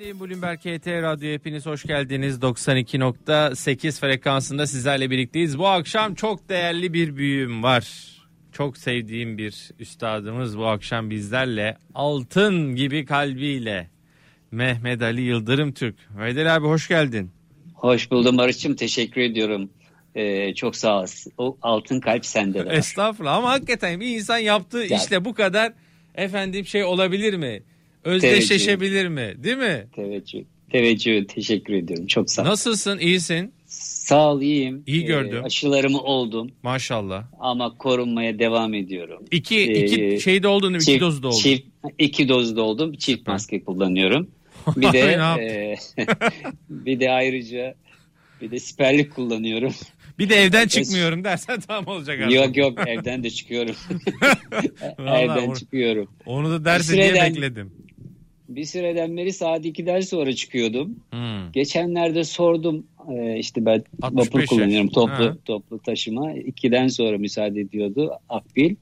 Efendim Bloomberg KT Radyo hepiniz hoş geldiniz. 92.8 frekansında sizlerle birlikteyiz. Bu akşam çok değerli bir büyüğüm var. Çok sevdiğim bir üstadımız bu akşam bizlerle. Altın gibi kalbiyle Mehmet Ali Yıldırım Türk. Mehmet Ali abi hoş geldin. Hoş buldum Barış'cığım teşekkür ediyorum. Ee, çok sağ ol. O altın kalp sende de var. Estağfurullah ama hakikaten bir insan yaptığı işte bu kadar efendim şey olabilir mi? Özdeşleşebilir mi? Değil mi? Teveccüh. Teveccüh teşekkür ediyorum. Çok sağ ol. Nasılsın? İyisin? Sağ ol iyiyim. İyi gördüm. Ee, aşılarımı oldum Maşallah. ama korunmaya devam ediyorum. İki, Ee, iki şeyde oldun? İki dozda oldun. Çift, iki dozda oldum. Çift maske kullanıyorum. Bir de e, bir de ayrıca bir de siperlik kullanıyorum. Bir de evden çıkmıyorum dersen tamam olacak artık. yok yok evden de çıkıyorum. Evden çıkıyorum. onu da derse diye bekledim. Bir süreden beri saat 2'den sonra çıkıyordum. Hmm. Geçenlerde sordum e, işte ben 65 vapur kullanıyorum toplu Ha. toplu taşıma. 2'den sonra müsaade ediyordu Akbil.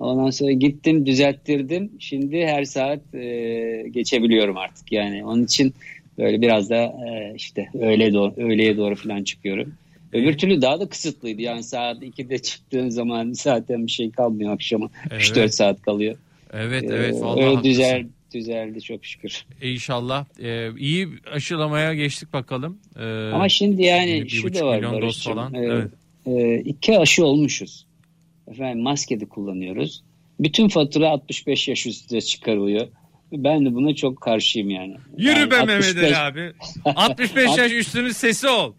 Ondan sonra gittim düzelttirdim. Şimdi her saat e, geçebiliyorum artık yani. Onun için böyle biraz da e, işte öğle doğru, öğleye doğru falan çıkıyorum. Öbür türlü daha da kısıtlıydı. Yani saat 2'de çıktığın zaman zaten bir şey kalmıyor akşama. Evet. 3-4 saat kalıyor. Evet evet vallahi öyle düzel, düzeldi çok şükür. İnşallah ee, iyi aşılamaya geçtik bakalım. Ee, Ama şimdi yani bir- şu da var Barış'cığım. falan, Ee, evet. e, iki aşı olmuşuz. Efendim maske de kullanıyoruz. Bütün fatura 65 yaş üstüne çıkarılıyor. Ben de buna çok karşıyım yani. Yürü Yani be 65 Mehmet Ali abi. 65 yaş üstünün sesi ol.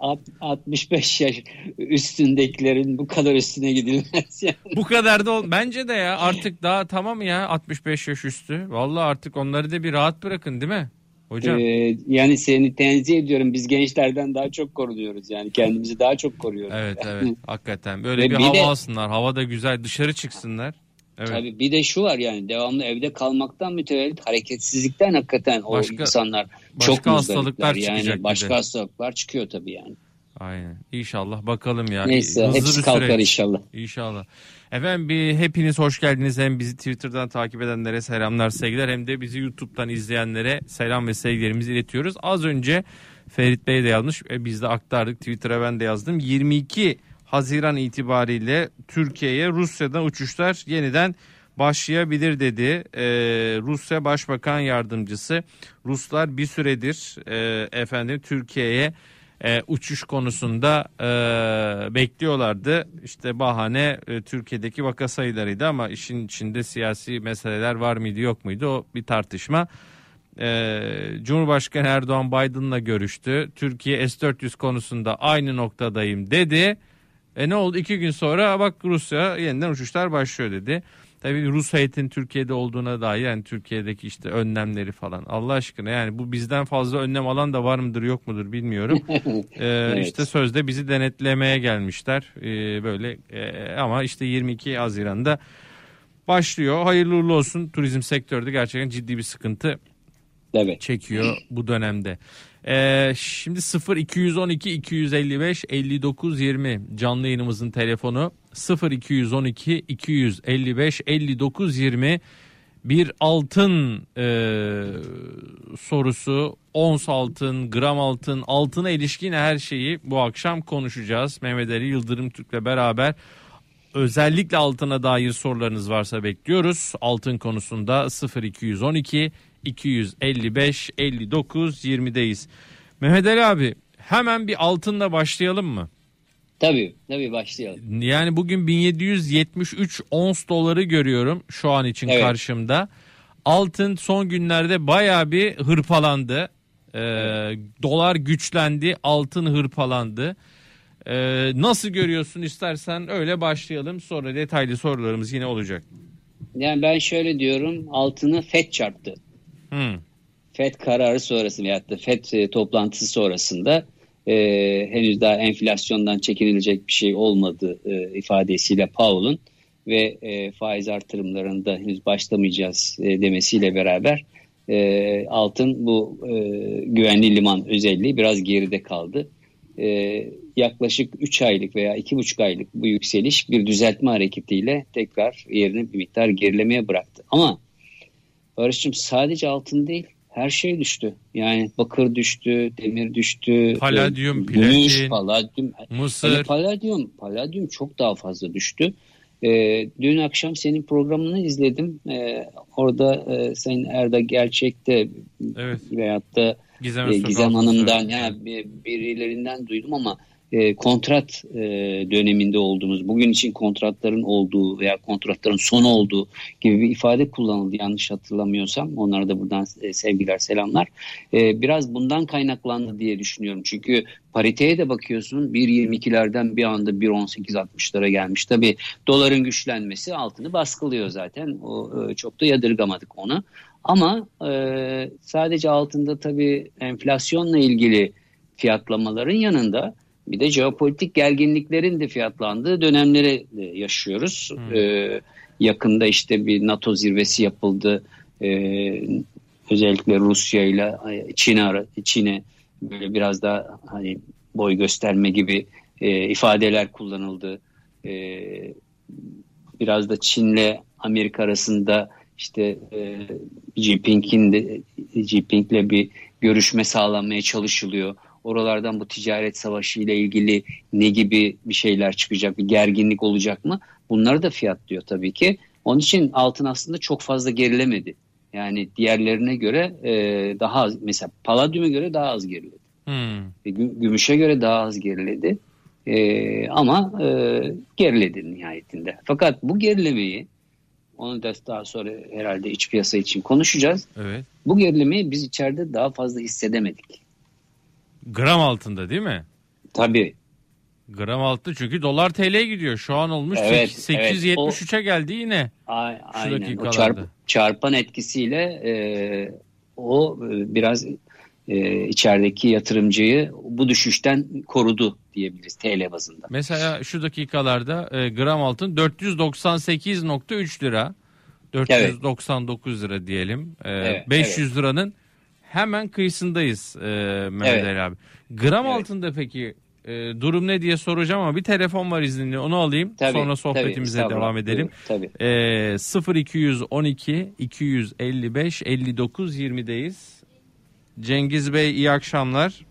Alt- 65 yaş üstündekilerin bu kadar üstüne gidilmez yani. Bu kadar da ol. Bence de ya artık daha tamam ya 65 yaş üstü. Vallahi artık onları da bir rahat bırakın değil mi? Hocam. Ee, yani seni tenzih ediyorum. Biz gençlerden daha çok korunuyoruz yani. Kendimizi daha çok koruyoruz. Evet evet hakikaten böyle Ve bir bir hava de- alsınlar. Hava da güzel dışarı çıksınlar. Evet. Tabii bir de şu var yani devamlı evde kalmaktan mütevellit hareketsizlikten hakikaten o Başka- insanlar başka çok hastalıklar yani başka de. hastalıklar çıkıyor tabii yani. Aynen. İnşallah bakalım ya. Neyse Hızlı hepsi kalkar süreç. inşallah. İnşallah. Efendim bir hepiniz hoş geldiniz. Hem bizi Twitter'dan takip edenlere selamlar sevgiler hem de bizi YouTube'dan izleyenlere selam ve sevgilerimizi iletiyoruz. Az önce Ferit Bey de yazmış ve biz de aktardık. Twitter'a ben de yazdım. 22 Haziran itibariyle Türkiye'ye Rusya'dan uçuşlar yeniden başlayabilir dedi. Ee, Rusya Başbakan Yardımcısı Ruslar bir süredir e, efendim Türkiye'ye e, uçuş konusunda e, bekliyorlardı. İşte bahane e, Türkiye'deki vaka sayılarıydı ama işin içinde siyasi meseleler var mıydı yok muydu o bir tartışma. E, Cumhurbaşkanı Erdoğan Biden'la görüştü. Türkiye S-400 konusunda aynı noktadayım dedi. E ne oldu? İki gün sonra bak Rusya yeniden uçuşlar başlıyor dedi. Tabii Rus heyetin Türkiye'de olduğuna dair yani Türkiye'deki işte önlemleri falan. Allah aşkına yani bu bizden fazla önlem alan da var mıdır yok mudur bilmiyorum. Ee, Evet. İşte sözde bizi denetlemeye gelmişler. Ee, böyle e, ama işte 22 Haziran'da başlıyor. Hayırlı uğurlu olsun. Turizm sektörde gerçekten ciddi bir sıkıntı Evet. çekiyor bu dönemde. Ee, şimdi 0 212 255 59 20 canlı yayınımızın telefonu 0 212 255 59 20 bir altın e, sorusu ons altın gram altın altına ilişkin her şeyi bu akşam konuşacağız. Mehmet Ali Yıldırım Türk'le beraber özellikle altına dair sorularınız varsa bekliyoruz. Altın konusunda 0212 255 59 20'deyiz. Mehmet Ali abi hemen bir altınla başlayalım mı? Tabii tabii başlayalım. Yani bugün 1773 ons doları görüyorum şu an için Evet. karşımda. Altın son günlerde baya bir hırpalandı. Ee, Dolar güçlendi, altın hırpalandı. Ee, nasıl görüyorsun istersen öyle başlayalım. Sonra detaylı sorularımız yine olacak. Yani ben şöyle diyorum altını FED çarptı. Hmm. FED kararı sonrası veyahut da FED e, toplantısı sonrasında e, henüz daha enflasyondan çekinilecek bir şey olmadı e, ifadesiyle Powell'ın ve e, faiz artırımlarında henüz başlamayacağız e, demesiyle beraber e, altın bu e, güvenli liman özelliği biraz geride kaldı. E, yaklaşık 3 aylık veya 2,5 aylık bu yükseliş bir düzeltme hareketiyle tekrar yerini bir miktar gerilemeye bıraktı. Ama Barış'cığım sadece altın değil her şey düştü. Yani bakır düştü, demir düştü, paladyum, gümüş, platin, paladyum, mısır. Yani paladyum, paladyum çok daha fazla düştü. Ee, dün akşam senin programını izledim. Ee, orada e, Sayın Erda Gerçek'te evet. veyahut da Gizem, e, Gizem Hanım'dan yani birilerinden duydum ama e, kontrat e, döneminde olduğumuz, bugün için kontratların olduğu veya kontratların sonu olduğu gibi bir ifade kullanıldı yanlış hatırlamıyorsam. Onlara da buradan e, sevgiler, selamlar. E, biraz bundan kaynaklandı diye düşünüyorum. Çünkü pariteye de bakıyorsun 1.22'lerden bir anda 1.18-60'lara gelmiş. Tabi doların güçlenmesi altını baskılıyor zaten. O e, çok da yadırgamadık onu. Ama e, sadece altında tabii enflasyonla ilgili fiyatlamaların yanında bir de jeopolitik gerginliklerin de fiyatlandığı dönemleri yaşıyoruz. Hmm. Ee, yakında işte bir NATO zirvesi yapıldı. Ee, özellikle Rusya ile Çin'e Çin'e böyle biraz daha hani boy gösterme gibi e, ifadeler kullanıldı. E, biraz da Çin'le Amerika arasında işte e, Jinping'in de Jinping'le bir görüşme sağlanmaya çalışılıyor. Oralardan bu ticaret savaşı ile ilgili ne gibi bir şeyler çıkacak, bir gerginlik olacak mı? Bunları da fiyatlıyor tabii ki. Onun için altın aslında çok fazla gerilemedi. Yani diğerlerine göre e, daha az, mesela paladyuma göre daha az geriledi. Hmm. E, gümüşe göre daha az geriledi. E, ama e, geriledi nihayetinde. Fakat bu gerilemeyi onu da daha sonra herhalde iç piyasa için konuşacağız. Evet. Bu gerilemeyi biz içeride daha fazla hissedemedik. Gram altında değil mi? Tabii. Gram altı çünkü dolar TL'ye gidiyor. Şu an olmuş evet, 873'e evet, geldi yine. aynen. O çarp, çarpan etkisiyle e, o e, biraz e, içerideki yatırımcıyı bu düşüşten korudu diyebiliriz TL bazında. Mesela şu dakikalarda e, gram altın 498.3 lira. 499 evet. lira diyelim. E, evet, 500 evet. liranın hemen kıyısındayız e, Mehmet evet. Ali abi. Gram evet. altında peki e, durum ne diye soracağım ama bir telefon var izinli onu alayım. Tabii, Sonra sohbetimize tabii, devam edelim. Tabii. E, 0212 255 59 20'deyiz. Cengiz Bey iyi akşamlar.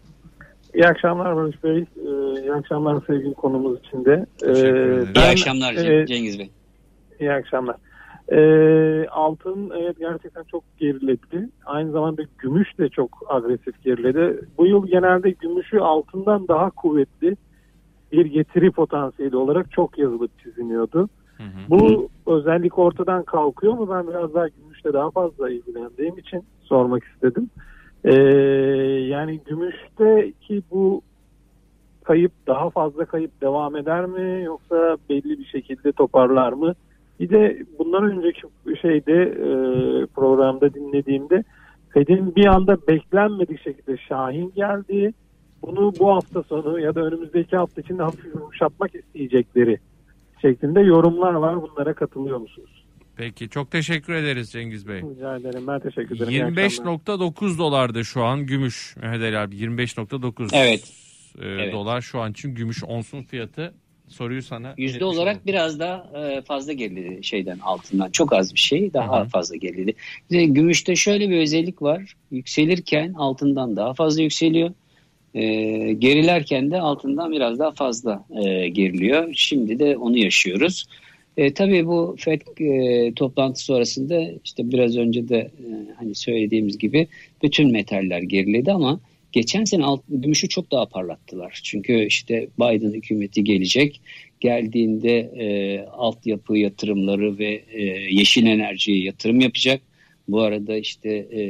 İyi akşamlar Barış Bey. Ee, iyi akşamlar sevgili konumuz içinde. Ee, ben, iyi akşamlar e, Cengiz Bey. İyi akşamlar. E, altın evet gerçekten çok geriledi. Aynı zamanda gümüş de çok agresif geriledi. Bu yıl genelde gümüşü altından daha kuvvetli bir getiri potansiyeli olarak çok yazılıp çiziniyordu. Hı hı. Bu özellik ortadan kalkıyor mu? Ben biraz daha gümüşle daha fazla ilgilendiğim için sormak istedim. Ee, yani gümüşteki bu kayıp daha fazla kayıp devam eder mi yoksa belli bir şekilde toparlar mı? Bir de bundan önceki şeyde e, programda dinlediğimde Fed'in bir anda beklenmedik şekilde Şahin geldi. Bunu bu hafta sonu ya da önümüzdeki hafta içinde hafif yumuşatmak isteyecekleri şeklinde yorumlar var. Bunlara katılıyor musunuz? Peki çok teşekkür ederiz Cengiz Bey. Rica ederim ben teşekkür ederim. 25.9 dolardı şu an gümüş Mehmet Ali abi 25.9 evet. E, evet. dolar şu an için gümüş onsun fiyatı soruyu sana yüzde olarak oldum. biraz daha e, fazla geriledi şeyden altından çok az bir şey daha Hı-hı. fazla geriledi. İşte gümüşte şöyle bir özellik var yükselirken altından daha fazla yükseliyor. E, gerilerken de altından biraz daha fazla e, geriliyor. Şimdi de onu yaşıyoruz. E, tabii bu FED e, toplantısı sonrasında işte biraz önce de e, hani söylediğimiz gibi bütün metaller geriledi ama Geçen sene alt, gümüşü çok daha parlattılar. Çünkü işte Biden hükümeti gelecek. Geldiğinde e, altyapı yatırımları ve e, yeşil enerjiye yatırım yapacak. Bu arada işte e,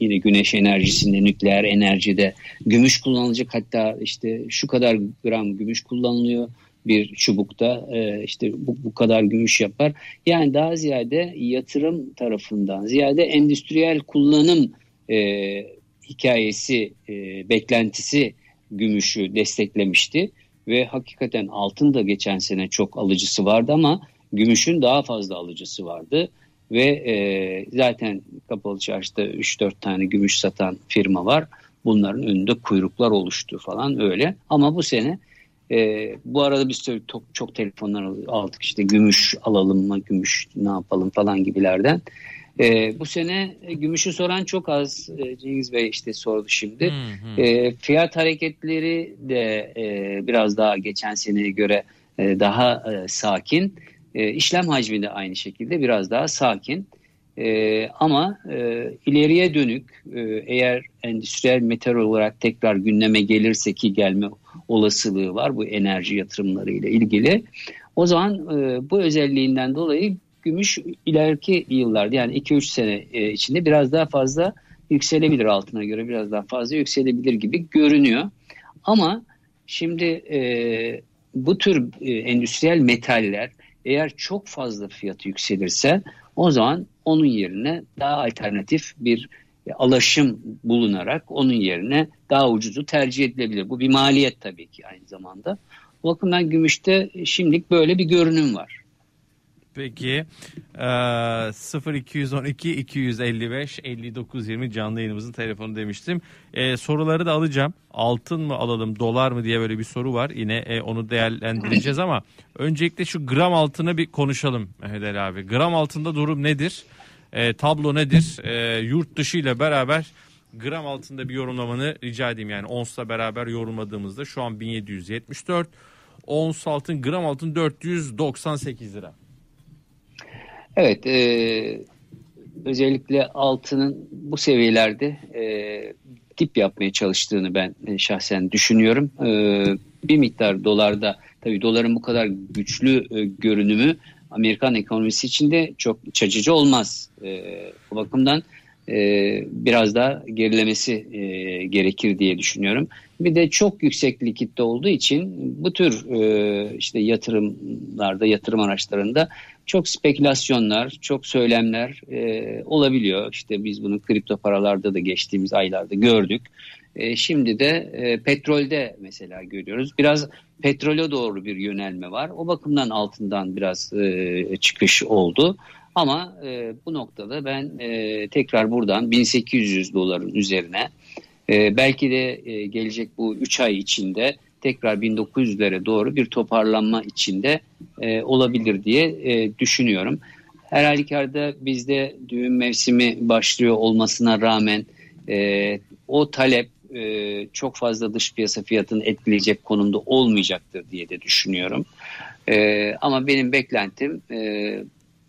yine güneş enerjisinde, nükleer enerjide gümüş kullanılacak. Hatta işte şu kadar gram gümüş kullanılıyor bir çubukta e, işte bu, bu kadar gümüş yapar. Yani daha ziyade yatırım tarafından ziyade endüstriyel kullanım e, hikayesi, e, beklentisi gümüşü desteklemişti. Ve hakikaten altın da geçen sene çok alıcısı vardı ama gümüşün daha fazla alıcısı vardı. Ve e, zaten kapalı çarşıda 3-4 tane gümüş satan firma var. Bunların önünde kuyruklar oluştu falan öyle. Ama bu sene e, bu arada biz çok, çok telefonlar aldık işte gümüş alalım mı, gümüş ne yapalım falan gibilerden. E, bu sene gümüşü soran çok az. E, Cengiz Bey işte sordu şimdi. E, fiyat hareketleri de e, biraz daha geçen seneye göre e, daha e, sakin. E, işlem hacmi de aynı şekilde biraz daha sakin. E, ama e, ileriye dönük e, eğer endüstriyel metal olarak tekrar gündeme gelirse ki gelme olasılığı var bu enerji yatırımları ile ilgili. O zaman e, bu özelliğinden dolayı gümüş ileriki yıllarda yani 2-3 sene e, içinde biraz daha fazla yükselebilir altına göre biraz daha fazla yükselebilir gibi görünüyor. Ama şimdi e, bu tür e, endüstriyel metaller eğer çok fazla fiyatı yükselirse o zaman onun yerine daha alternatif bir alaşım bulunarak onun yerine daha ucuzu tercih edilebilir. Bu bir maliyet tabii ki aynı zamanda. O bakımdan gümüşte şimdilik böyle bir görünüm var. Peki e, 0212 255 59 20 canlı yayınımızın telefonu demiştim. E, soruları da alacağım. Altın mı alalım dolar mı diye böyle bir soru var. Yine e, onu değerlendireceğiz ama öncelikle şu gram altını bir konuşalım Ali abi. Gram altında durum nedir? E, tablo nedir? E, yurt dışı ile beraber gram altında bir yorumlamanı rica edeyim. Yani onsla beraber yorumladığımızda şu an 1774. Ons altın gram altın 498 lira. Evet, e, özellikle altının bu seviyelerde e, dip yapmaya çalıştığını ben e, şahsen düşünüyorum. E, bir miktar dolarda, tabii doların bu kadar güçlü e, görünümü Amerikan ekonomisi için de çok iç açıcı olmaz. E, o bakımdan e, biraz daha gerilemesi e, gerekir diye düşünüyorum. Bir de çok yüksek likitte olduğu için bu tür e, işte yatırımlarda, yatırım araçlarında çok spekülasyonlar, çok söylemler e, olabiliyor. İşte biz bunu kripto paralarda da geçtiğimiz aylarda gördük. E, şimdi de e, petrolde mesela görüyoruz. Biraz petrole doğru bir yönelme var. O bakımdan altından biraz e, çıkış oldu. Ama e, bu noktada ben e, tekrar buradan 1800 doların üzerine e, belki de e, gelecek bu 3 ay içinde tekrar 1900'lere doğru bir toparlanma içinde e, olabilir diye e, düşünüyorum. Her halükarda bizde düğün mevsimi başlıyor olmasına rağmen e, o talep e, çok fazla dış piyasa fiyatını etkileyecek konumda olmayacaktır diye de düşünüyorum. E, ama benim beklentim e,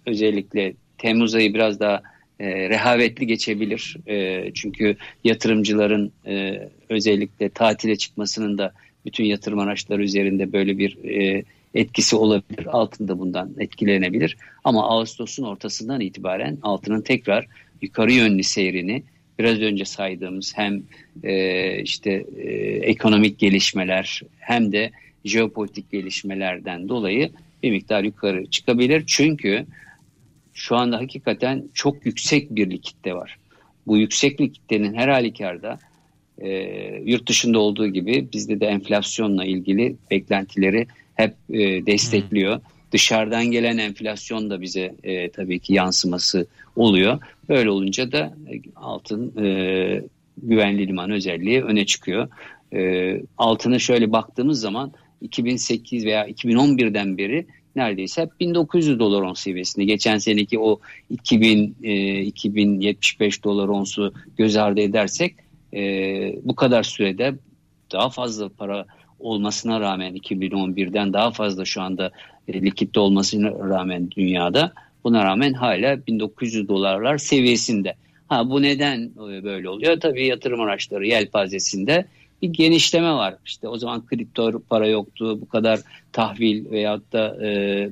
özellikle Temmuz ayı biraz daha e, rehavetli geçebilir. E, çünkü yatırımcıların e, özellikle tatile çıkmasının da bütün yatırım araçları üzerinde böyle bir e, etkisi olabilir. Altında bundan etkilenebilir. Ama Ağustos'un ortasından itibaren altının tekrar yukarı yönlü seyrini biraz önce saydığımız hem e, işte e, ekonomik gelişmeler hem de jeopolitik gelişmelerden dolayı bir miktar yukarı çıkabilir. Çünkü şu anda hakikaten çok yüksek bir likitte var. Bu yüksek likittenin her halükarda e, yurt dışında olduğu gibi bizde de enflasyonla ilgili beklentileri hep e, destekliyor. Hmm. Dışarıdan gelen enflasyon da bize e, tabii ki yansıması oluyor. Böyle olunca da e, altın e, güvenli liman özelliği öne çıkıyor. E, altına şöyle baktığımız zaman 2008 veya 2011'den beri neredeyse hep 1900 dolar on seviyesinde. Geçen seneki o 2000 e, 2075 dolar onsu göz ardı edersek e, bu kadar sürede daha fazla para olmasına rağmen 2011'den daha fazla şu anda e, likitte olmasına rağmen dünyada buna rağmen hala 1900 dolarlar seviyesinde. Ha bu neden e, böyle oluyor? Tabii yatırım araçları yelpazesinde bir genişleme var. İşte o zaman kripto para yoktu, bu kadar tahvil veyahut da e,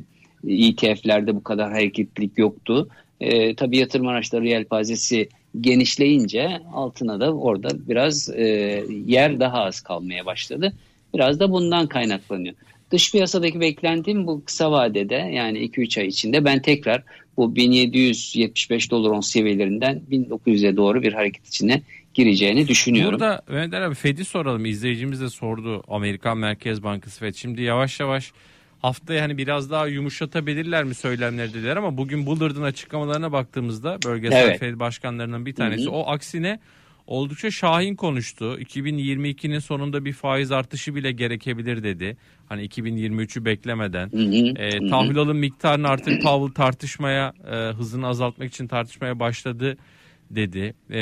ETF'lerde bu kadar hareketlilik yoktu. E, tabii yatırım araçları yelpazesi genişleyince altına da orada biraz e, yer daha az kalmaya başladı. Biraz da bundan kaynaklanıyor. Dış piyasadaki beklentim bu kısa vadede yani 2-3 ay içinde ben tekrar bu 1775 dolar on seviyelerinden 1900'e doğru bir hareket içine gireceğini düşünüyorum. Burada Mehmet abi Fed'i soralım. İzleyicimiz de sordu Amerikan Merkez Bankası Fed. Şimdi yavaş yavaş haftaya hani biraz daha yumuşatabilirler mi söylemleri dediler ama bugün Bullard'ın açıklamalarına baktığımızda bölgesel evet. Fed başkanlarının bir tanesi Hı-hı. o aksine oldukça şahin konuştu. 2022'nin sonunda bir faiz artışı bile gerekebilir dedi. Hani 2023'ü beklemeden. Hı hı, E, tahvil alım miktarını artık Powell tartışmaya e, hızını azaltmak için tartışmaya başladı dedi. E,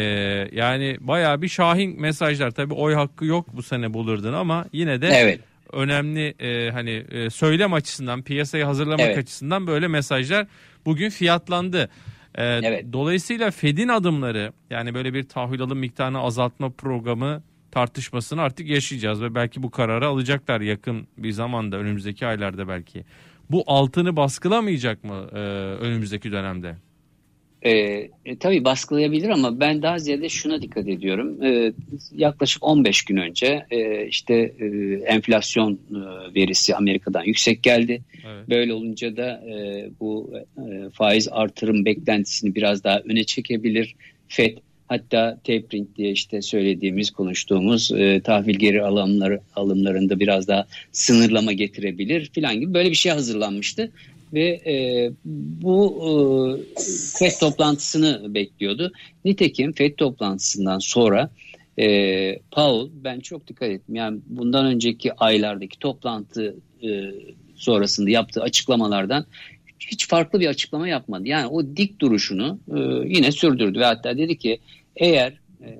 yani bayağı bir şahin mesajlar. Tabii oy hakkı yok bu sene Bullard'ın ama yine de Evet. önemli e, hani e, söylem açısından piyasayı hazırlamak Evet. açısından böyle mesajlar bugün fiyatlandı. E, Evet. Dolayısıyla Fed'in adımları yani böyle bir tahvil alım miktarını azaltma programı tartışmasını artık yaşayacağız ve belki bu kararı alacaklar yakın bir zamanda önümüzdeki aylarda belki. Bu altını baskılamayacak mı e, önümüzdeki dönemde? E, e, tabii baskılayabilir ama ben daha ziyade şuna dikkat ediyorum. E, yaklaşık 15 gün önce e, işte e, enflasyon e, verisi Amerika'dan yüksek geldi. Evet. Böyle olunca da e, bu e, faiz artırım beklentisini biraz daha öne çekebilir. FED hatta tapering diye işte söylediğimiz konuştuğumuz e, tahvil geri alımları alımlarında biraz daha sınırlama getirebilir filan gibi böyle bir şey hazırlanmıştı ve e, bu e, FED toplantısını bekliyordu. Nitekim FED toplantısından sonra e, Powell ben çok dikkat ettim. Yani bundan önceki aylardaki toplantı e, sonrasında yaptığı açıklamalardan hiç farklı bir açıklama yapmadı. Yani o dik duruşunu e, yine sürdürdü ve hatta dedi ki eğer e,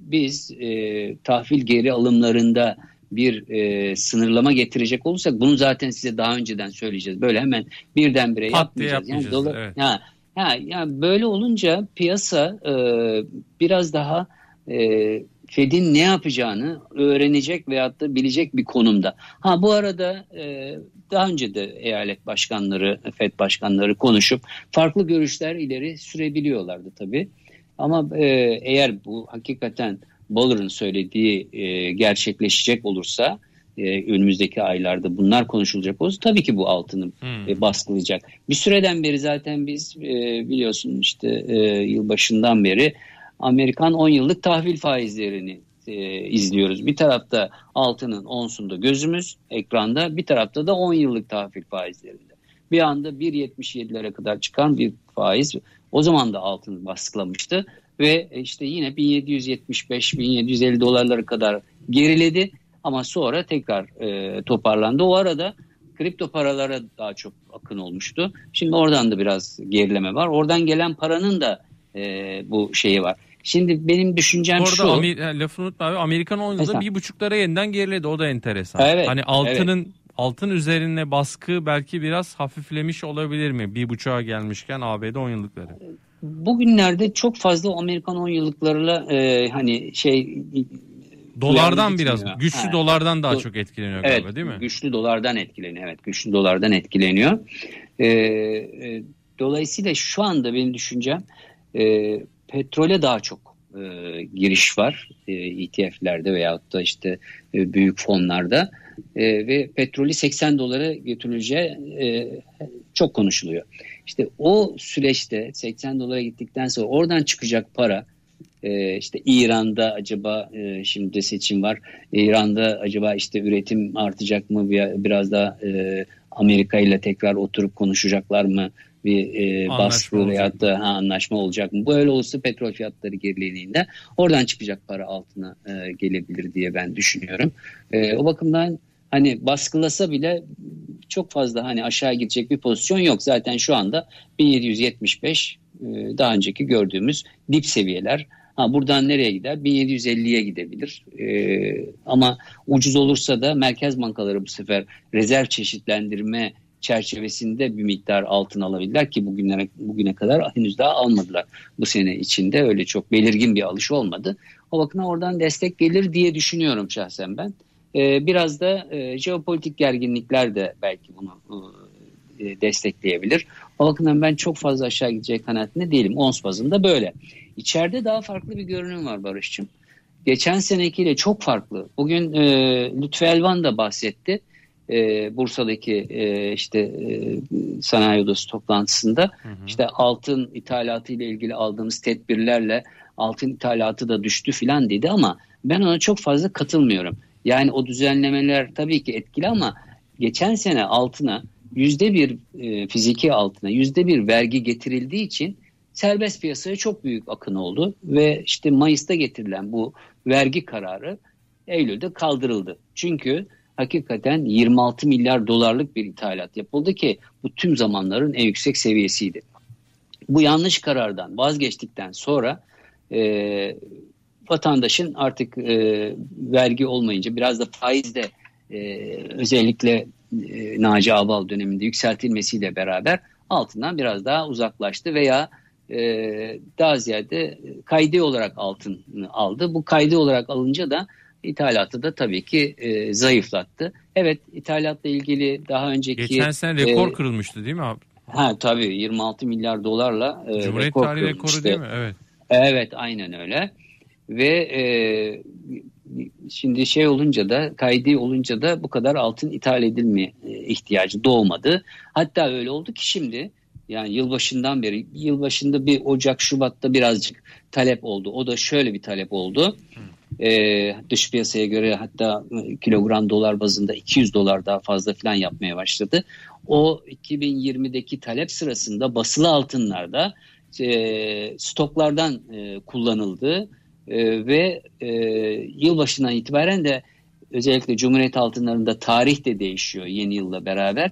biz e, tahvil geri alımlarında bir e, sınırlama getirecek olursak bunu zaten size daha önceden söyleyeceğiz. Böyle hemen birdenbire Pat yapmayacağız. Yani yapmayacağız, dola- evet. ha, ha, yani böyle olunca piyasa e, biraz daha e, Fed'in ne yapacağını öğrenecek veyahut da bilecek bir konumda. Ha bu arada e, daha önce de eyalet başkanları, Fed başkanları konuşup farklı görüşler ileri sürebiliyorlardı tabii. Ama e, eğer bu hakikaten Boller'ın söylediği e, gerçekleşecek olursa e, önümüzdeki aylarda bunlar konuşulacak olursa tabii ki bu altını Hmm. e, baskılayacak. Bir süreden beri zaten biz e, biliyorsun işte e, yılbaşından beri Amerikan 10 yıllık tahvil faizlerini e, izliyoruz. Bir tarafta altının onsunda gözümüz ekranda bir tarafta da 10 yıllık tahvil faizlerinde. Bir anda 1.77'lere kadar çıkan bir faiz o zaman da altını baskılamıştı ve işte yine 1775-1750 dolarlara kadar geriledi ama sonra tekrar e, toparlandı. O arada kripto paralara daha çok akın olmuştu. Şimdi oradan da biraz gerileme var. Oradan gelen paranın da e, bu şeyi var. Şimdi benim düşüncem Orada şu. Amer- lafını unutma abi Amerikan 10 yılda Mesela. bir buçuklara yeniden geriledi o da enteresan. Evet, hani altının altın üzerine baskı belki biraz hafiflemiş olabilir mi? Bir buçuğa gelmişken ABD 10 yıllıkları. Bugünlerde çok fazla Amerikan 10 yıllıklarla e, hani şey Dolardan gitmiyor. biraz güçlü Ha. dolardan daha Do- çok etkileniyor Evet, galiba değil mi? güçlü dolardan etkileniyor. Evet, güçlü dolardan etkileniyor. Ee, e, dolayısıyla şu anda benim düşüncem e, petrole daha çok e, giriş var e, ETF'lerde veyahut da işte e, büyük fonlarda E, ve petrolü 80 dolara götürüleceği e, çok konuşuluyor. İşte o süreçte 80 dolara gittikten sonra oradan çıkacak para e, işte İran'da acaba e, şimdi seçim var. İran'da acaba işte üretim artacak mı biraz daha e, Amerika ile tekrar oturup konuşacaklar mı? Bir e, baskı veyahut da ha, anlaşma olacak mı? Böyle olursa petrol fiyatları gerilediğinde oradan çıkacak para altına e, gelebilir diye ben düşünüyorum. E, o bakımdan hani baskılasa bile çok fazla hani aşağı gidecek bir pozisyon yok. Zaten şu anda 1775 e, daha önceki gördüğümüz dip seviyeler. Ha, buradan nereye gider? 1750'ye gidebilir. E, ama ucuz olursa da merkez bankaları bu sefer rezerv çeşitlendirme çerçevesinde bir miktar altın alabilirler ki bugüne, bugüne kadar henüz daha almadılar. Bu sene içinde öyle çok belirgin bir alış olmadı. O bakımdan oradan destek gelir diye düşünüyorum şahsen ben. Ee, biraz da e, jeopolitik gerginlikler de belki bunu e, destekleyebilir. O bakımdan ben çok fazla aşağı gidecek kanaatinde değilim. Ons bazında böyle. İçeride daha farklı bir görünüm var Barış'cığım. Geçen senekiyle çok farklı. Bugün e, Lütfü Elvan da bahsetti. E, Bursa'daki e, işte e, sanayi odası toplantısında Hı hı. işte altın ithalatı ile ilgili aldığımız tedbirlerle altın ithalatı da düştü filan dedi ama ben ona çok fazla katılmıyorum. Yani o düzenlemeler tabii ki etkili ama geçen sene altına yüzde bir e, fiziki altına yüzde bir vergi getirildiği için serbest piyasaya çok büyük akın oldu ve işte Mayıs'ta getirilen bu vergi kararı Eylül'de kaldırıldı. Çünkü hakikaten 26 milyar dolarlık bir ithalat yapıldı ki bu tüm zamanların en yüksek seviyesiydi. Bu yanlış karardan vazgeçtikten sonra e, vatandaşın artık e, vergi olmayınca biraz da faizde e, özellikle e, Naci Abal döneminde yükseltilmesiyle beraber altından biraz daha uzaklaştı veya e, daha ziyade kaydi olarak altın aldı. Bu kaydı olarak alınca da ithalatı da tabii ki e, zayıflattı. Evet ithalatla ilgili daha önceki... Geçen sene rekor e, kırılmıştı değil mi abi? Ha tabii 26 milyar dolarla e, Cumhuriyet rekor tarihi rekoru değil mi? Evet. Evet aynen öyle. Ve e, şimdi şey olunca da kaydi olunca da bu kadar altın ithal edilme e, ihtiyacı doğmadı. Hatta öyle oldu ki şimdi yani yılbaşından beri yılbaşında bir Ocak Şubat'ta birazcık talep oldu. O da şöyle bir talep oldu. Ee, dış piyasaya göre hatta e, kilogram dolar bazında 200 dolar daha fazla falan yapmaya başladı. O 2020'deki talep sırasında basılı altınlarda e, stoklardan e, kullanıldı e, ve e, yılbaşından itibaren de özellikle Cumhuriyet altınlarında tarih de değişiyor yeni yılla beraber.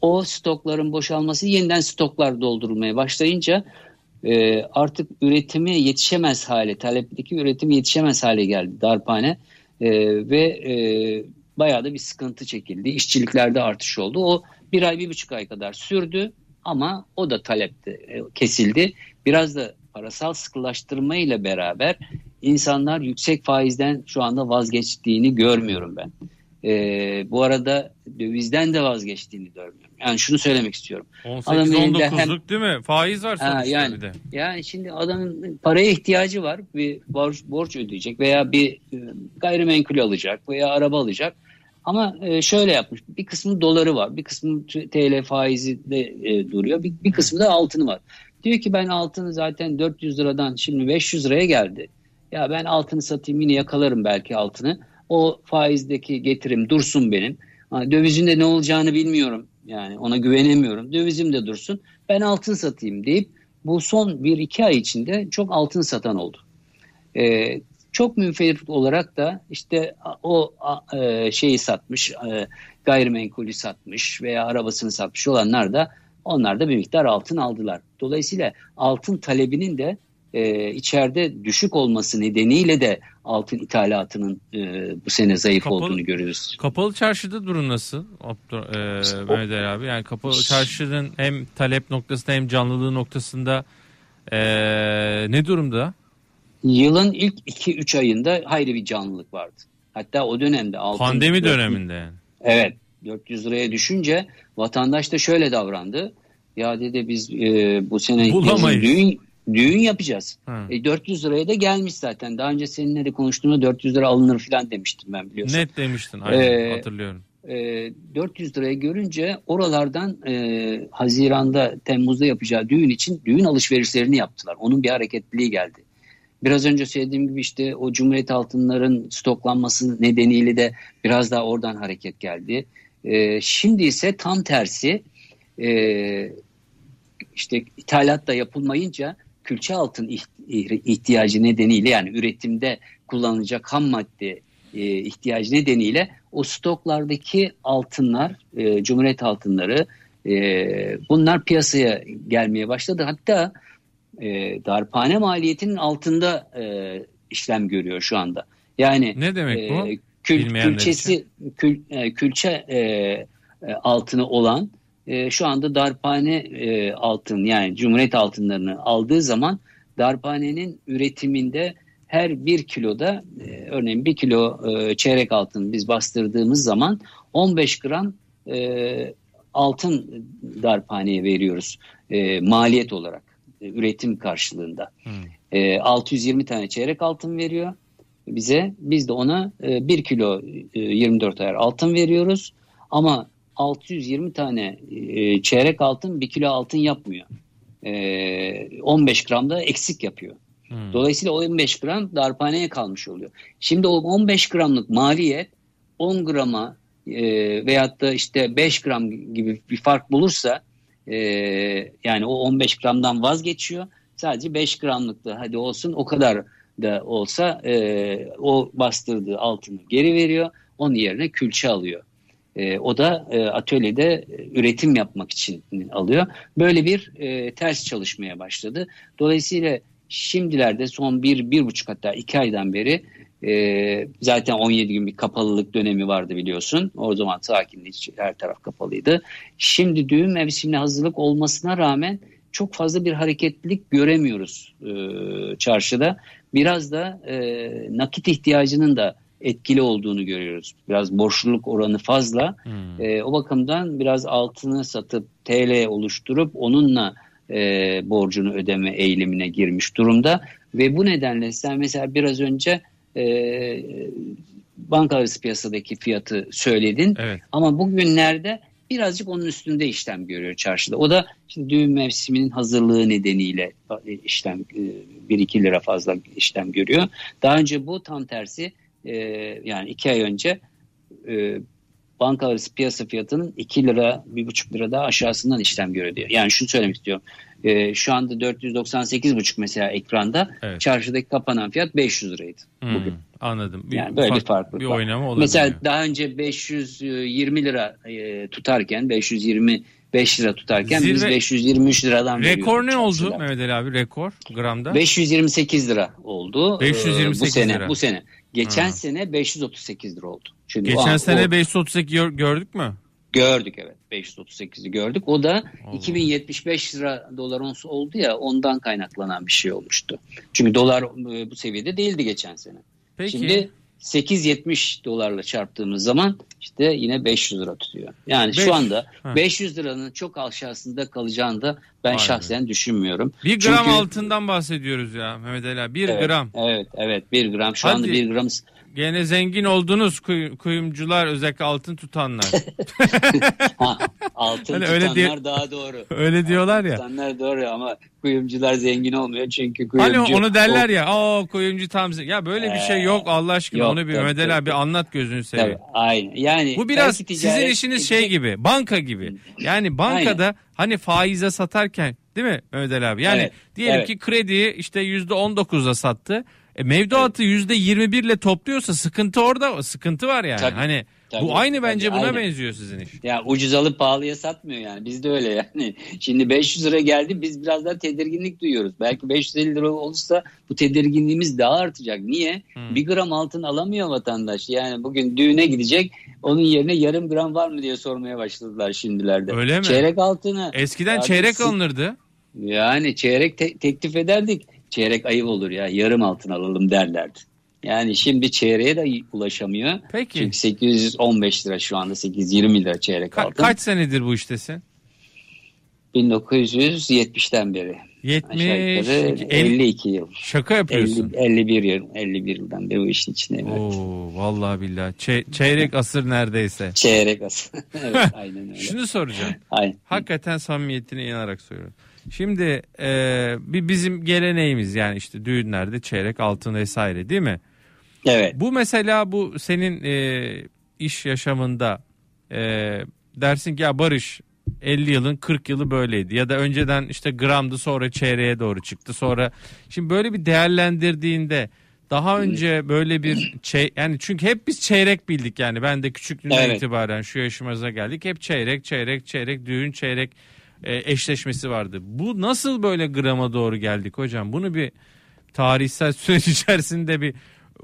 O stokların boşalması yeniden stoklar doldurulmaya başlayınca e, artık üretimi yetişemez hale, talepteki üretimi yetişemez hale geldi darphane e, ve e, bayağı da bir sıkıntı çekildi. İşçiliklerde artış oldu. O bir ay, bir buçuk ay kadar sürdü ama o da talepte e, kesildi. Biraz da parasal sıkılaştırma ile beraber insanlar yüksek faizden şu anda vazgeçtiğini görmüyorum ben. Ee, bu arada dövizden de vazgeçtiğini görmüyorum. Yani şunu söylemek istiyorum. 18-19'luk değil mi? Faiz var sonuçta yani, bir de. Yani şimdi adamın paraya ihtiyacı var. Bir borç, borç ödeyecek veya bir e, gayrimenkul alacak veya araba alacak. Ama e, şöyle yapmış. Bir kısmı doları var. Bir kısmı TL faizi de e, duruyor. Bir, bir kısmı da altını var. Diyor ki ben altını zaten 400 liradan şimdi 500 liraya geldi. Ya ben altını satayım yine yakalarım belki altını. O faizdeki getirim dursun benim. Dövizin de ne olacağını bilmiyorum. Yani ona güvenemiyorum. Dövizim de dursun. Ben altın satayım deyip bu son 1-2 ay içinde çok altın satan oldu. Ee, çok münferit olarak da işte o e, şeyi satmış, e, gayrimenkulü satmış veya arabasını satmış olanlar da onlar da bir miktar altın aldılar. Dolayısıyla altın talebinin de e, içeride düşük olması nedeniyle de altın ithalatının e, bu sene zayıf kapalı, olduğunu görüyoruz. Kapalı çarşıda durum nasıl? E, Mehmet abi yani kapalı çarşının hem talep noktasında hem canlılığı noktasında e, ne durumda? Yılın ilk 2-3 ayında hayli bir canlılık vardı. Hatta o dönemde altın... Pandemi döneminde yani. Evet 400 liraya düşünce vatandaş da şöyle davrandı. Ya dedi biz e, bu sene düğün, düğün yapacağız. E, 400 liraya da gelmiş zaten. Daha önce seninle de konuştuğumda 400 lira alınır falan demiştim ben biliyorsun. Net demiştin aynen ee, hatırlıyorum. E, 400 liraya görünce oralardan e, Haziran'da Temmuz'da yapacağı düğün için düğün alışverişlerini yaptılar. Onun bir hareketliliği geldi. Biraz önce söylediğim gibi işte o Cumhuriyet altınların stoklanması nedeniyle de biraz daha oradan hareket geldi. E, şimdi ise tam tersi e, işte ithalat da yapılmayınca külçe altın ihtiyacı nedeniyle yani üretimde kullanılacak ham madde e, ihtiyacı nedeniyle o stoklardaki altınlar, e, Cumhuriyet altınları e, bunlar piyasaya gelmeye başladı. Hatta e, darphane maliyetinin altında e, işlem görüyor şu anda. Yani ne demek e, bu? Kül, külçesi kül, e, külçe e, altını olan e, şu anda darphane e, altın yani Cumhuriyet altınlarını aldığı zaman darphanenin üretiminde her bir kiloda e, örneğin bir kilo e, çeyrek altın biz bastırdığımız zaman 15 gram e, altın darphaneye veriyoruz e, maliyet olarak e, üretim karşılığında. Hmm. E, 620 tane çeyrek altın veriyor bize. Biz de ona e, 1 kilo e, 24 ayar altın veriyoruz. Ama 620 tane e, çeyrek altın 1 kilo altın yapmıyor. E, 15 gram da eksik yapıyor. Hmm. Dolayısıyla o 15 gram darphaneye kalmış oluyor. Şimdi o 15 gramlık maliyet 10 grama e, veyahut da işte 5 gram gibi bir fark bulursa e, yani o 15 gramdan vazgeçiyor sadece 5 gramlıktı hadi olsun o kadar da olsa e, o bastırdığı altını geri veriyor. Onun yerine külçe alıyor. E, o da e, atölyede üretim yapmak için alıyor. Böyle bir e, ters çalışmaya başladı. Dolayısıyla şimdilerde son bir, bir buçuk hatta iki aydan beri e, zaten 17 gün bir kapalılık dönemi vardı biliyorsun. O zaman sakin her taraf kapalıydı. Şimdi düğün mevsimine hazırlık olmasına rağmen çok fazla bir hareketlilik göremiyoruz e, çarşıda. Biraz da e, nakit ihtiyacının da etkili olduğunu görüyoruz. Biraz borçluluk oranı fazla. Hmm. E, o bakımdan biraz altını satıp TL oluşturup onunla e, borcunu ödeme eğilimine girmiş durumda. Ve bu nedenle sen mesela biraz önce e, banka arası piyasadaki fiyatı söyledin. Evet. Ama bugünlerde birazcık onun üstünde işlem görüyor çarşıda. O da işte düğün mevsiminin hazırlığı nedeniyle e, işlem 1-2 e, lira fazla işlem görüyor. Daha önce bu tam tersi e, yani 2 ay önce banka arası piyasa fiyatının 2 lira 1,5 lira daha aşağısından işlem görüyor diyor. Yani şunu söylemek istiyorum. şu anda 498,5 mesela ekranda evet. çarşıdaki kapanan fiyat 500 liraydı hmm. bugün. Anladım. Bir, yani böyle bir farklılık bir oynama olabilir. Mesela daha önce 520 lira e, tutarken 525 lira tutarken Zirve, biz 523 liradan Rekor ne oldu lira. Mehmet Ali abi rekor gramda? 528 lira oldu. 528 bu sene, lira. Bu sene. Geçen ha. sene 538 lira oldu. Şimdi Geçen o, sene o, 538 gördük mü? Gördük evet 538'i gördük. O da Allah. 2075 lira dolar ons oldu ya ondan kaynaklanan bir şey olmuştu. Çünkü dolar e, bu seviyede değildi geçen sene. Peki. Şimdi 8.70 dolarla çarptığımız zaman işte yine 500 lira tutuyor. Yani Beş. şu anda ha. 500 liranın çok aşağısında kalacağını da ben Aynen. şahsen düşünmüyorum. Bir gram Çünkü... altından bahsediyoruz ya Mehmet Ali. Bir evet, gram. Evet evet bir gram. Şu Hadi. anda bir gram Gene zengin oldunuz kuy, kuyumcular özellikle altın tutanlar. ha, altın hani tutanlar öyle daha doğru. Öyle diyorlar ya. Tutanlar doğru ama kuyumcular zengin olmuyor çünkü kuyumcu. Hani onu derler o... ya. Aa kuyumcu tam ya böyle bir şey yok Allah aşkına yok, onu bir Mehmet abi anlat gözünü seveyim. Aynen. Yani bu biraz sizin işiniz şey gibi banka gibi. Yani bankada Aynen. hani faize satarken değil mi Mehmet abi? Yani evet, diyelim evet. ki krediyi işte %19'a sattı. E, mevduatı yüzde yirmi birle topluyorsa sıkıntı orada sıkıntı var yani. Tabii, hani tabii, bu aynı bence tabii, buna aynı. benziyor sizin iş. Ya ucuz alıp pahalıya satmıyor yani. Biz de öyle yani. Şimdi 500 lira geldi biz biraz daha tedirginlik duyuyoruz. Belki 550 lira olursa bu tedirginliğimiz daha artacak. Niye? Hmm. Bir gram altın alamıyor vatandaş. Yani bugün düğüne gidecek onun yerine yarım gram var mı diye sormaya başladılar şimdilerde. Öyle mi? Çeyrek altını. Eskiden çeyrek alınırdı. Yani çeyrek te- teklif ederdik çeyrek ayıp olur ya yarım altın alalım derlerdi. Yani şimdi çeyreğe de ulaşamıyor. Peki. Çünkü 815 lira şu anda 820 lira çeyrek Ka- altın. Kaç senedir bu iştesin? 1970'ten beri. 70 52 yıl. Şaka yapıyorsun. 50, 51 yıl 51 yıldan beri bu işin içindeyim. Evet. Oo, vallahi billahi. Ç- çeyrek asır neredeyse. Çeyrek asır. evet, aynen öyle. Şunu soracağım. Aynen. Hakikaten samimiyetine inanarak soruyorum. Şimdi e, bir bizim geleneğimiz yani işte düğünlerde çeyrek altın vesaire değil mi? Evet. Bu mesela bu senin e, iş yaşamında e, dersin ki ya Barış 50 yılın 40 yılı böyleydi ya da önceden işte gramdı sonra çeyreğe doğru çıktı sonra şimdi böyle bir değerlendirdiğinde daha önce böyle bir şey yani çünkü hep biz çeyrek bildik yani ben de küçüklüğümden evet. itibaren şu yaşımıza geldik hep çeyrek çeyrek çeyrek düğün çeyrek e, eşleşmesi vardı. Bu nasıl böyle grama doğru geldik hocam? Bunu bir tarihsel süreç içerisinde bir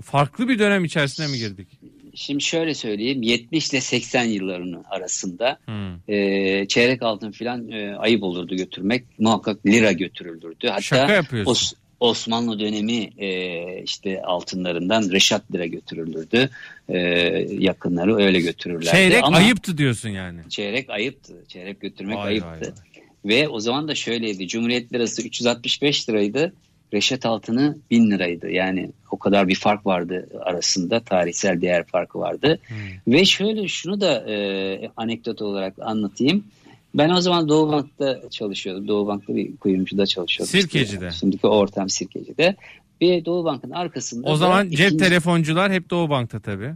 farklı bir dönem içerisine mi girdik? Şimdi şöyle söyleyeyim 70 ile 80 yıllarının arasında hmm. e, çeyrek altın filan e, ayıp olurdu götürmek. Muhakkak lira götürülürdü. Hatta Şaka yapıyorsun. Os, Osmanlı dönemi e, işte altınlarından Reşat lira götürülürdü. E, yakınları öyle götürürlerdi. Çeyrek Ama, ayıptı diyorsun yani. Çeyrek ayıptı. Çeyrek götürmek vay ayıptı. Vay vay. Ve o zaman da şöyleydi. Cumhuriyet lirası 365 liraydı. Reşat altını 1000 liraydı. Yani o kadar bir fark vardı arasında. Tarihsel değer farkı vardı. Hmm. Ve şöyle şunu da e, anekdot olarak anlatayım. Ben o zaman Doğu Bank'ta çalışıyordum. Doğu Bank'ta bir kuyumcuda çalışıyordum. Sirkeci'de. Işte. Şimdiki ortam Sirkeci'de. Bir Doğu Bank'ın arkasında. O zaman cep ikinci... telefoncular hep Doğu Bank'ta tabii.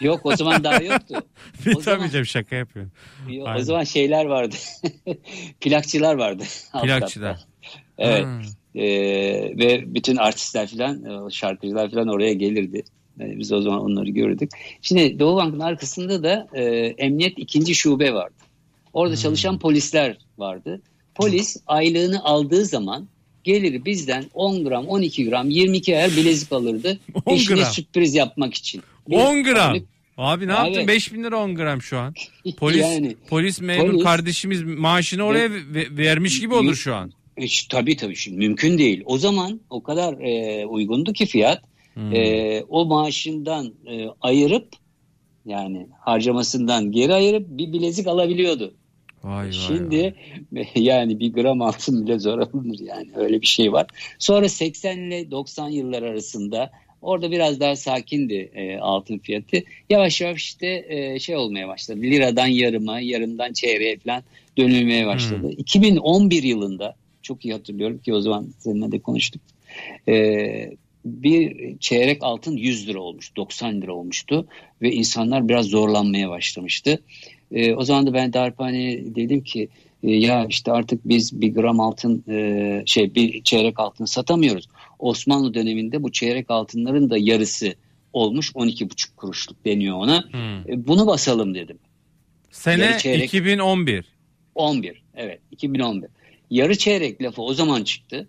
Yok o zaman daha yoktu. o tabii zaman... şaka yapıyorum. Yok, o zaman şeyler vardı. Plakçılar vardı. Plakçılar. Evet. Hmm. E, ve bütün artistler falan, e, şarkıcılar falan oraya gelirdi. Yani biz o zaman onları gördük. Şimdi Doğu Bank'ın arkasında da e, emniyet ikinci şube vardı. Orada hmm. çalışan polisler vardı. Polis aylığını aldığı zaman gelir bizden 10 gram, 12 gram, 22 ayar bilezik alırdı. 10 Eşine gram. sürpriz yapmak için. 10 gram. Yani, Abi ne Abi, yaptın? 5000 lira 10 gram şu an. Polis yani, polis memur polis, kardeşimiz maaşını oraya ve, vermiş gibi olur şu an. E, tabii tabii şimdi mümkün değil. O zaman o kadar e, uygundu ki fiyat. Hmm. E, o maaşından e, ayırıp yani harcamasından geri ayırıp bir bilezik alabiliyordu. Vay Şimdi vay. yani bir gram altın bile zor alınır yani öyle bir şey var. Sonra 80 ile 90 yıllar arasında orada biraz daha sakindi e, altın fiyatı. Yavaş yavaş işte e, şey olmaya başladı. Liradan yarıma, yarımdan çeyreğe falan dönülmeye başladı. Hmm. 2011 yılında çok iyi hatırlıyorum ki o zaman seninle de konuştuk. E, bir çeyrek altın 100 lira olmuş, 90 lira olmuştu ve insanlar biraz zorlanmaya başlamıştı. E, o zaman da ben darphaneye dedim ki e, ya işte artık biz bir gram altın e, şey bir çeyrek altın satamıyoruz. Osmanlı döneminde bu çeyrek altınların da yarısı olmuş 12,5 kuruşluk deniyor ona. Hmm. E, bunu basalım dedim. Sene çeyrek, 2011. 11 evet 2011. Yarı çeyrek lafı o zaman çıktı.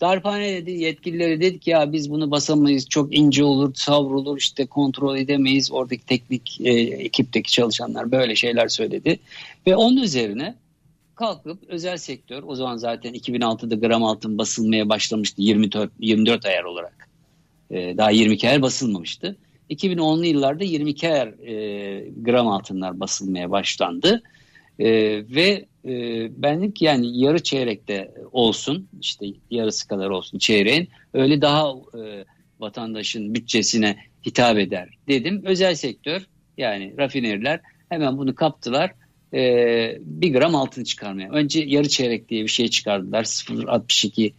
Darphane dedi yetkilileri dedik ya biz bunu basamayız çok ince olur savrulur işte kontrol edemeyiz. Oradaki teknik e, ekipteki çalışanlar böyle şeyler söyledi. Ve onun üzerine kalkıp özel sektör o zaman zaten 2006'da gram altın basılmaya başlamıştı 24, 24 ayar olarak. E, daha 22 ayar basılmamıştı. 2010'lu yıllarda 22 ayar e, gram altınlar basılmaya başlandı. E, ve e, benlik yani yarı çeyrekte olsun işte yarısı kadar olsun çeyreğin öyle daha e, vatandaşın bütçesine hitap eder dedim. Özel sektör yani rafineriler hemen bunu kaptılar e, bir gram altın çıkarmaya. Önce yarı çeyrek diye bir şey çıkardılar 0.62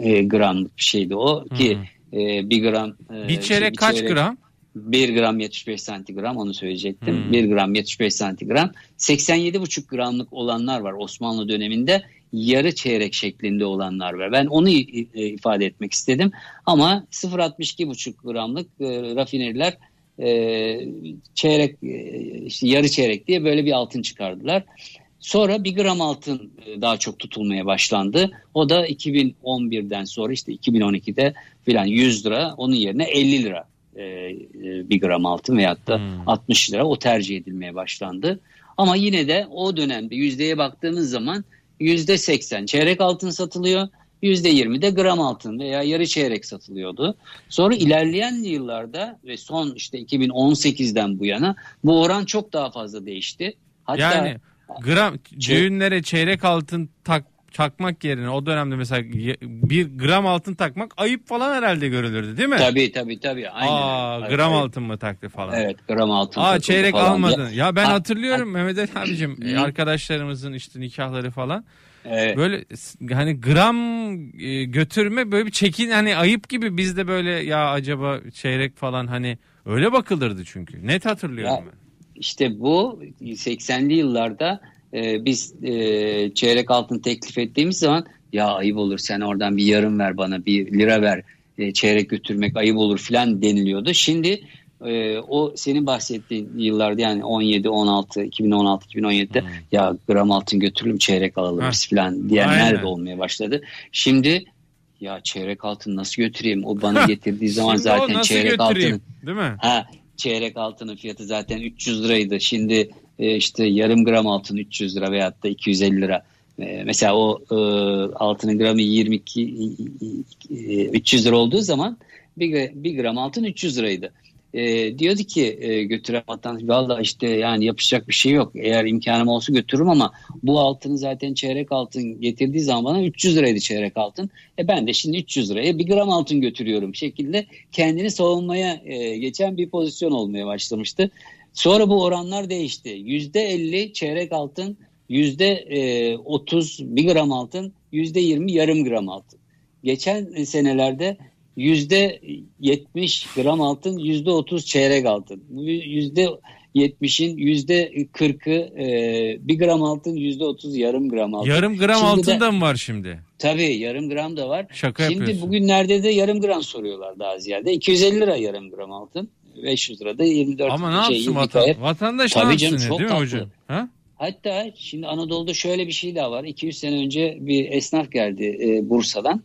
e, gramlık bir şeydi o ki hmm. e, bir gram. E, bir çeyrek bir kaç çeyrek, gram? 1 gram 75 santigram onu söyleyecektim. Hmm. 1 gram 75 santigram. 87,5 gramlık olanlar var Osmanlı döneminde. Yarı çeyrek şeklinde olanlar var. Ben onu ifade etmek istedim. Ama 0.62,5 gramlık e, rafineriler e, çeyrek e, işte yarı çeyrek diye böyle bir altın çıkardılar. Sonra bir gram altın e, daha çok tutulmaya başlandı. O da 2011'den sonra işte 2012'de filan 100 lira onun yerine 50 lira e, e, bir gram altın veyahut da hmm. 60 lira o tercih edilmeye başlandı. Ama yine de o dönemde yüzdeye baktığımız zaman yüzde 80 çeyrek altın satılıyor. Yüzde 20 de gram altın veya yarı çeyrek satılıyordu. Sonra ilerleyen yıllarda ve son işte 2018'den bu yana bu oran çok daha fazla değişti. Hatta yani gram düğünlere çeyrek altın tak takmak yerine o dönemde mesela bir gram altın takmak ayıp falan herhalde görülürdü değil mi? Tabii tabii tabii. Aynen. Aa, gram altın mı taktı falan? Evet gram altın. Aa çeyrek falan. almadın. Ya, ya ben ha, hatırlıyorum ha, Mehmet Ali abicim arkadaşlarımızın işte nikahları falan. Evet. Böyle hani gram e, götürme böyle bir çekin hani ayıp gibi bizde böyle ya acaba çeyrek falan hani öyle bakılırdı çünkü. Net hatırlıyorum ya, ben. İşte bu 80'li yıllarda e, biz e, çeyrek altın teklif ettiğimiz zaman ya ayıp olur sen oradan bir yarım ver bana bir lira ver e, çeyrek götürmek ayıp olur filan deniliyordu. Şimdi e, o senin bahsettiğin yıllarda yani 17, 16, 2016, 2017'de hmm. ya gram altın götürelim çeyrek alalım biz filan diyenler de olmaya başladı. Şimdi ya çeyrek altın nasıl götüreyim? O bana getirdiği zaman zaten çeyrek altın değil mi? Ha, çeyrek altının fiyatı zaten 300 liraydı. Şimdi e, işte yarım gram altın 300 lira veyahut da 250 lira. E, mesela o e, altının gramı 22 e, 300 lira olduğu zaman bir, bir gram altın 300 liraydı. E, diyordu ki e, götüren vatandaş valla işte yani yapacak bir şey yok. Eğer imkanım olsa götürürüm ama bu altını zaten çeyrek altın getirdiği zaman bana 300 liraydı çeyrek altın. E ben de şimdi 300 liraya bir gram altın götürüyorum şekilde kendini savunmaya e, geçen bir pozisyon olmaya başlamıştı. Sonra bu oranlar değişti. Yüzde elli çeyrek altın, yüzde e, otuz bir gram altın, yüzde yirmi yarım gram altın. Geçen senelerde yüzde yetmiş gram altın, yüzde otuz çeyrek altın. Yüzde 70'in yüzde 40'ı e, bir gram altın yüzde 30 yarım gram altın. Yarım gram Şimdi altın de- da mı var şimdi? Tabii yarım gram da var. Şaka Şimdi yapıyorsun. bugünlerde de yarım gram soruyorlar daha ziyade. 250 lira yarım gram altın. 500 lira da 24 Ama ne şey, yapsın 22 vatan, vatandaş ne Tabii yapsın canım, ya, çok değil mi tatlı. hocam? Ha? Hatta şimdi Anadolu'da şöyle bir şey daha var. 200 sene önce bir esnaf geldi e, Bursa'dan.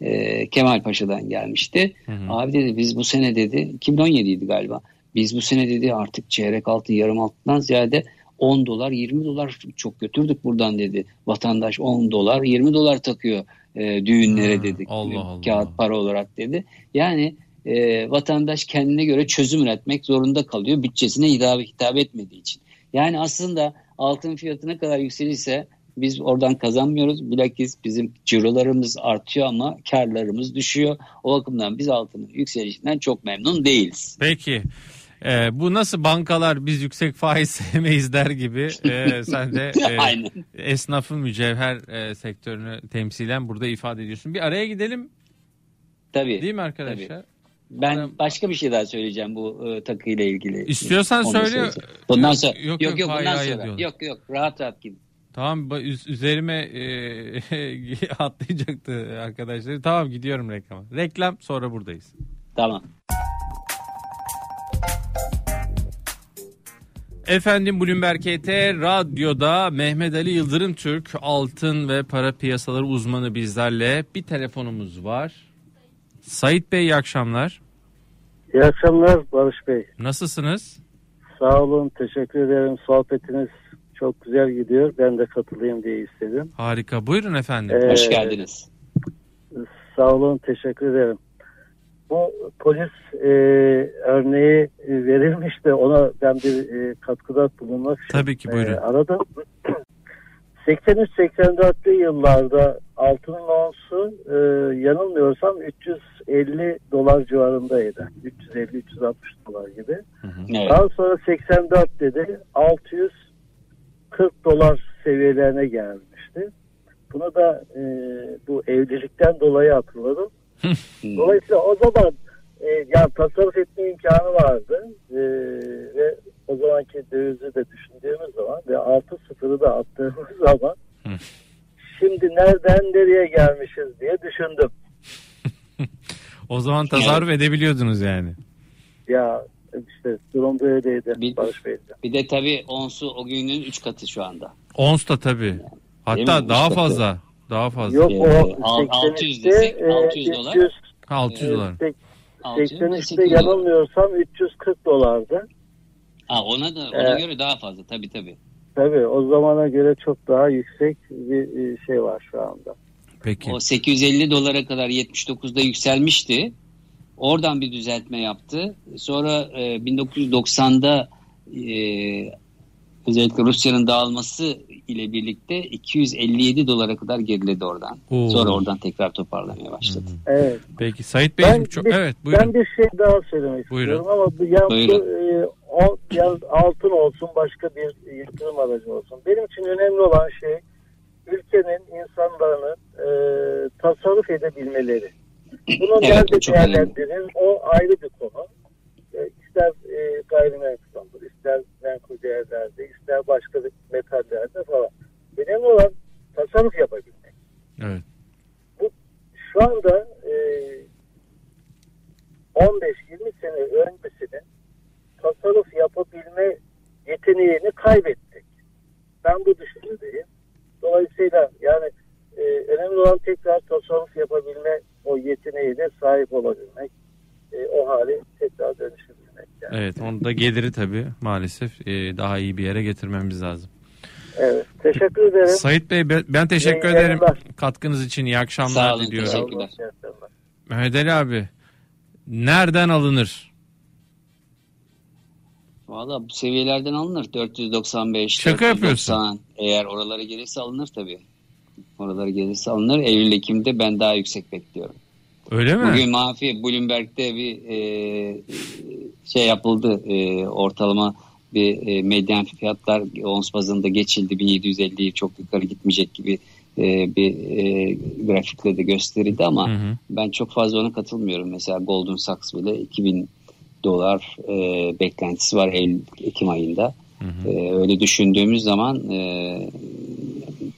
E, Kemal Paşa'dan gelmişti. Hı hı. Abi dedi biz bu sene dedi 2017'ydi galiba. Biz bu sene dedi artık çeyrek altın yarım altından ziyade 10 dolar 20 dolar çok götürdük buradan dedi. Vatandaş 10 dolar 20 dolar takıyor e, düğünlere Ha, dedi. Allah Allah. Kağıt para olarak dedi. Yani e, vatandaş kendine göre çözüm üretmek zorunda kalıyor bütçesine hitap, hitap etmediği için. Yani aslında altın fiyatı ne kadar yükselirse biz oradan kazanmıyoruz. Bilakis bizim cirolarımız artıyor ama karlarımız düşüyor. O bakımdan biz altının yükselişinden çok memnun değiliz. Peki. Ee, bu nasıl bankalar biz yüksek faiz sevmeyiz der gibi e, sen de e, esnafın mücevher e, sektörünü temsilen burada ifade ediyorsun. Bir araya gidelim Tabii. değil mi arkadaşlar? Ben başka bir şey daha söyleyeceğim bu e, takıyla ilgili. İstiyorsan Onu söyle. Bundan sonra yok, yok yok, bundan sonra. diyorlar. Yok yok rahat rahat gidin. Tamam üzerime e, atlayacaktı arkadaşlar. Tamam gidiyorum reklama. Reklam sonra buradayız. Tamam. Efendim Bloomberg KT Radyo'da Mehmet Ali Yıldırım Türk altın ve para piyasaları uzmanı bizlerle bir telefonumuz var. Sait Bey iyi akşamlar. İyi akşamlar Barış Bey. Nasılsınız? Sağ olun, teşekkür ederim. Sohbetiniz çok güzel gidiyor. Ben de katılayım diye istedim. Harika. Buyurun efendim. Ee, Hoş geldiniz. Sağ olun, teşekkür ederim. Bu polis e, örneği e, verilmiş de ona ben bir e, katkıda bulunmak için Tabii ki, buyurun. e, aradım. 83-84'lü yıllarda altının onsu e, yanılmıyorsam 350 dolar civarındaydı. 350-360 dolar gibi. Evet. Daha sonra 84 dedi 640 dolar seviyelerine gelmişti. Bunu da e, bu evlilikten dolayı hatırladım. Dolayısıyla o zaman e, yani tasarruf etme imkanı vardı E, ve o zamanki dövizi de düşündüğümüz zaman ve artı sıfırı da attığımız zaman Hı. Şimdi nereden nereye gelmişiz diye düşündüm. O zaman tasarruf edebiliyordunuz yani. Ya işte durum böyleydi Bir- Barış Bey'de. Bir de tabii onsu o günün 3 katı şu anda. Ons da tabii. Hatta mi? daha katı. fazla. Daha fazla. Yok Ee, o al- 83'te 600 desek, e, 600 dolar. 300, 600 e, dolar. sek- 600 83'te 800 dolar. yanılmıyorsam 340 dolardı. Ha, ona da ona Evet. göre daha fazla tabii tabii. Tabii o zamana göre çok daha yüksek bir e, şey var şu anda. Peki. O 850 dolara kadar 79'da yükselmişti. Oradan bir düzeltme yaptı. Sonra e, 1990'da e, özellikle Rusya'nın dağılması ile birlikte 257 dolara kadar geriledi oradan. Oo. Sonra oradan tekrar toparlamaya başladı. Evet. Peki Sait Beyciğim Ben çok bir- evet buyurun. Ben bir şey daha söylemek Buyurun. istiyorum ama bu, ya, bu, Buyurun. e, o, ya altın olsun başka bir yatırım aracı olsun. Benim için önemli olan şey ülkenin insanların e, tasarruf edebilmeleri. Bunu Evet, nerede değerlendirir o ayrı bir konu. İster e, gayrimenkulde, ister menkul değerlerde, ister başka metallerde falan. Önemli olan tasarruf yapabilmek. Evet. Şu anda e, 15-20 sene öncesinin tasarruf yapabilme yeteneğini kaybettik. Ben bu düşüncedeyim. Dolayısıyla yani e, önemli olan tekrar tasarruf yapabilme o yeteneğine sahip olabilmek. E, o hali tekrar dönüşebilmek. Yani. Evet onu da geliri tabii maalesef e, daha iyi bir yere getirmemiz lazım. Evet. Teşekkür ederim. Sait Bey ben, teşekkür İyi ederim yayınlar. katkınız için. iyi akşamlar Sağ olun, diliyorum. teşekkür- Sağ olun, teşekkürler. iyi akşamlar. Mehmet Ali abi nereden alınır? Valla bu seviyelerden alınır. 495, Şaka 490. Eğer oralara gelirse alınır tabii. Oralara gelirse alınır. Eylül-Ekim'de ben daha yüksek bekliyorum. Öyle mi? Bugün Mafi Bloomberg'de bir e, şey yapıldı. E, ortalama bir e, medyan fiyatlar ons bazında geçildi. 1750'yi çok yukarı gitmeyecek gibi e, bir e, grafikle de gösterildi ama Hı hı. ben çok fazla ona katılmıyorum. Mesela Golden Sachs bile 2000 dolar e, beklentisi var Eylül Ekim ayında. Hı hı. E, öyle düşündüğümüz zaman e,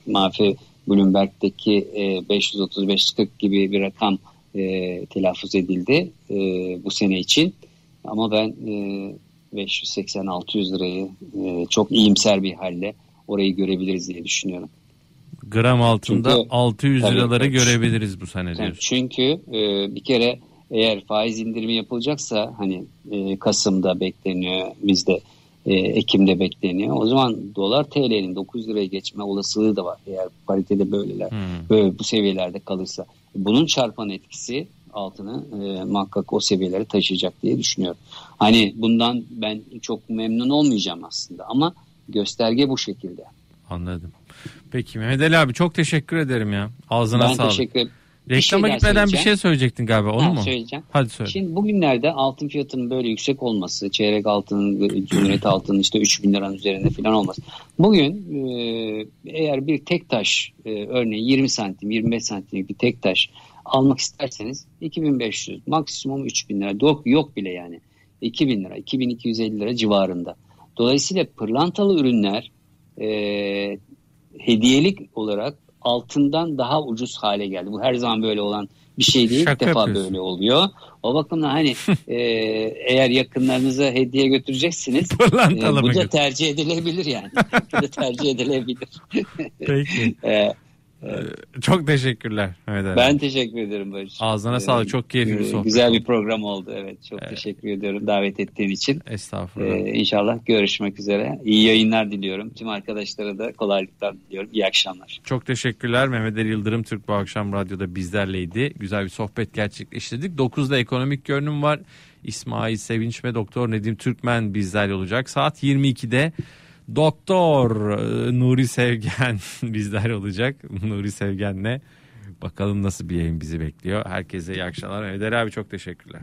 Mafi Bloomberg'deki e, 535-40 gibi bir rakam e, telaffuz edildi e, bu sene için. Ama ben e, 580-600 lirayı e, çok iyimser bir halde orayı görebiliriz diye düşünüyorum. Gram altında çünkü, 600 tabii, liraları görebiliriz bu sene diyorsun. Çünkü e, bir kere eğer faiz indirimi yapılacaksa hani e, Kasım'da bekleniyor bizde e, Ekim'de bekleniyor. O zaman dolar TL'nin 9 liraya geçme olasılığı da var. Eğer paritede böyleler hmm. böyle bu seviyelerde kalırsa. Bunun çarpan etkisi altını e, muhakkak o seviyelere taşıyacak diye düşünüyorum. Hani bundan ben çok memnun olmayacağım aslında ama gösterge bu şekilde. Anladım. Peki Mehmet Ali abi çok teşekkür ederim ya. Ağzına ben sağlık. Ben teşekkür ederim. Reklama gitmeden bir şey söyleyecektin galiba onu ha, mu? Söyleyeceğim. Hadi söyle. Şimdi bugünlerde altın fiyatının böyle yüksek olması, çeyrek altının, cumhuriyet altının işte 3 bin liranın üzerinde falan olması. Bugün e, eğer bir tek taş e, örneğin 20 santim, 25 santimlik bir tek taş almak isterseniz 2500, maksimum 3000 lira. Yok, yok bile yani. 2000 lira, 2250 lira civarında. Dolayısıyla pırlantalı ürünler e, hediyelik olarak altından daha ucuz hale geldi. Bu her zaman böyle olan bir şey değil. Şaka İlk defa yapıyorsun. böyle oluyor. O bakımdan hani e, eğer yakınlarınıza hediye götüreceksiniz e, bu da tercih edilebilir yani. bu da tercih edilebilir. Peki. e, ee, çok teşekkürler. Evet, ben teşekkür ederim Barış. Ağzına ee, sağlık. Çok keyifli bir sohbet. Güzel bir program oldu. Evet. Çok evet. teşekkür ediyorum davet ettiğin için. Estağfurullah. Ee, inşallah görüşmek üzere. İyi yayınlar diliyorum. Tüm arkadaşlara da kolaylıklar diliyorum. İyi akşamlar. Çok teşekkürler. Mehmet Ali Yıldırım Türk bu akşam radyoda bizlerleydi. Güzel bir sohbet gerçekleştirdik. 9'da ekonomik görünüm var. İsmail Sevinç ve Doktor Nedim Türkmen bizler olacak. Saat 22'de Doktor e, Nuri Sevgen bizler olacak. Nuri Sevgen'le bakalım nasıl bir yayın bizi bekliyor. Herkese iyi akşamlar. Eder abi çok teşekkürler.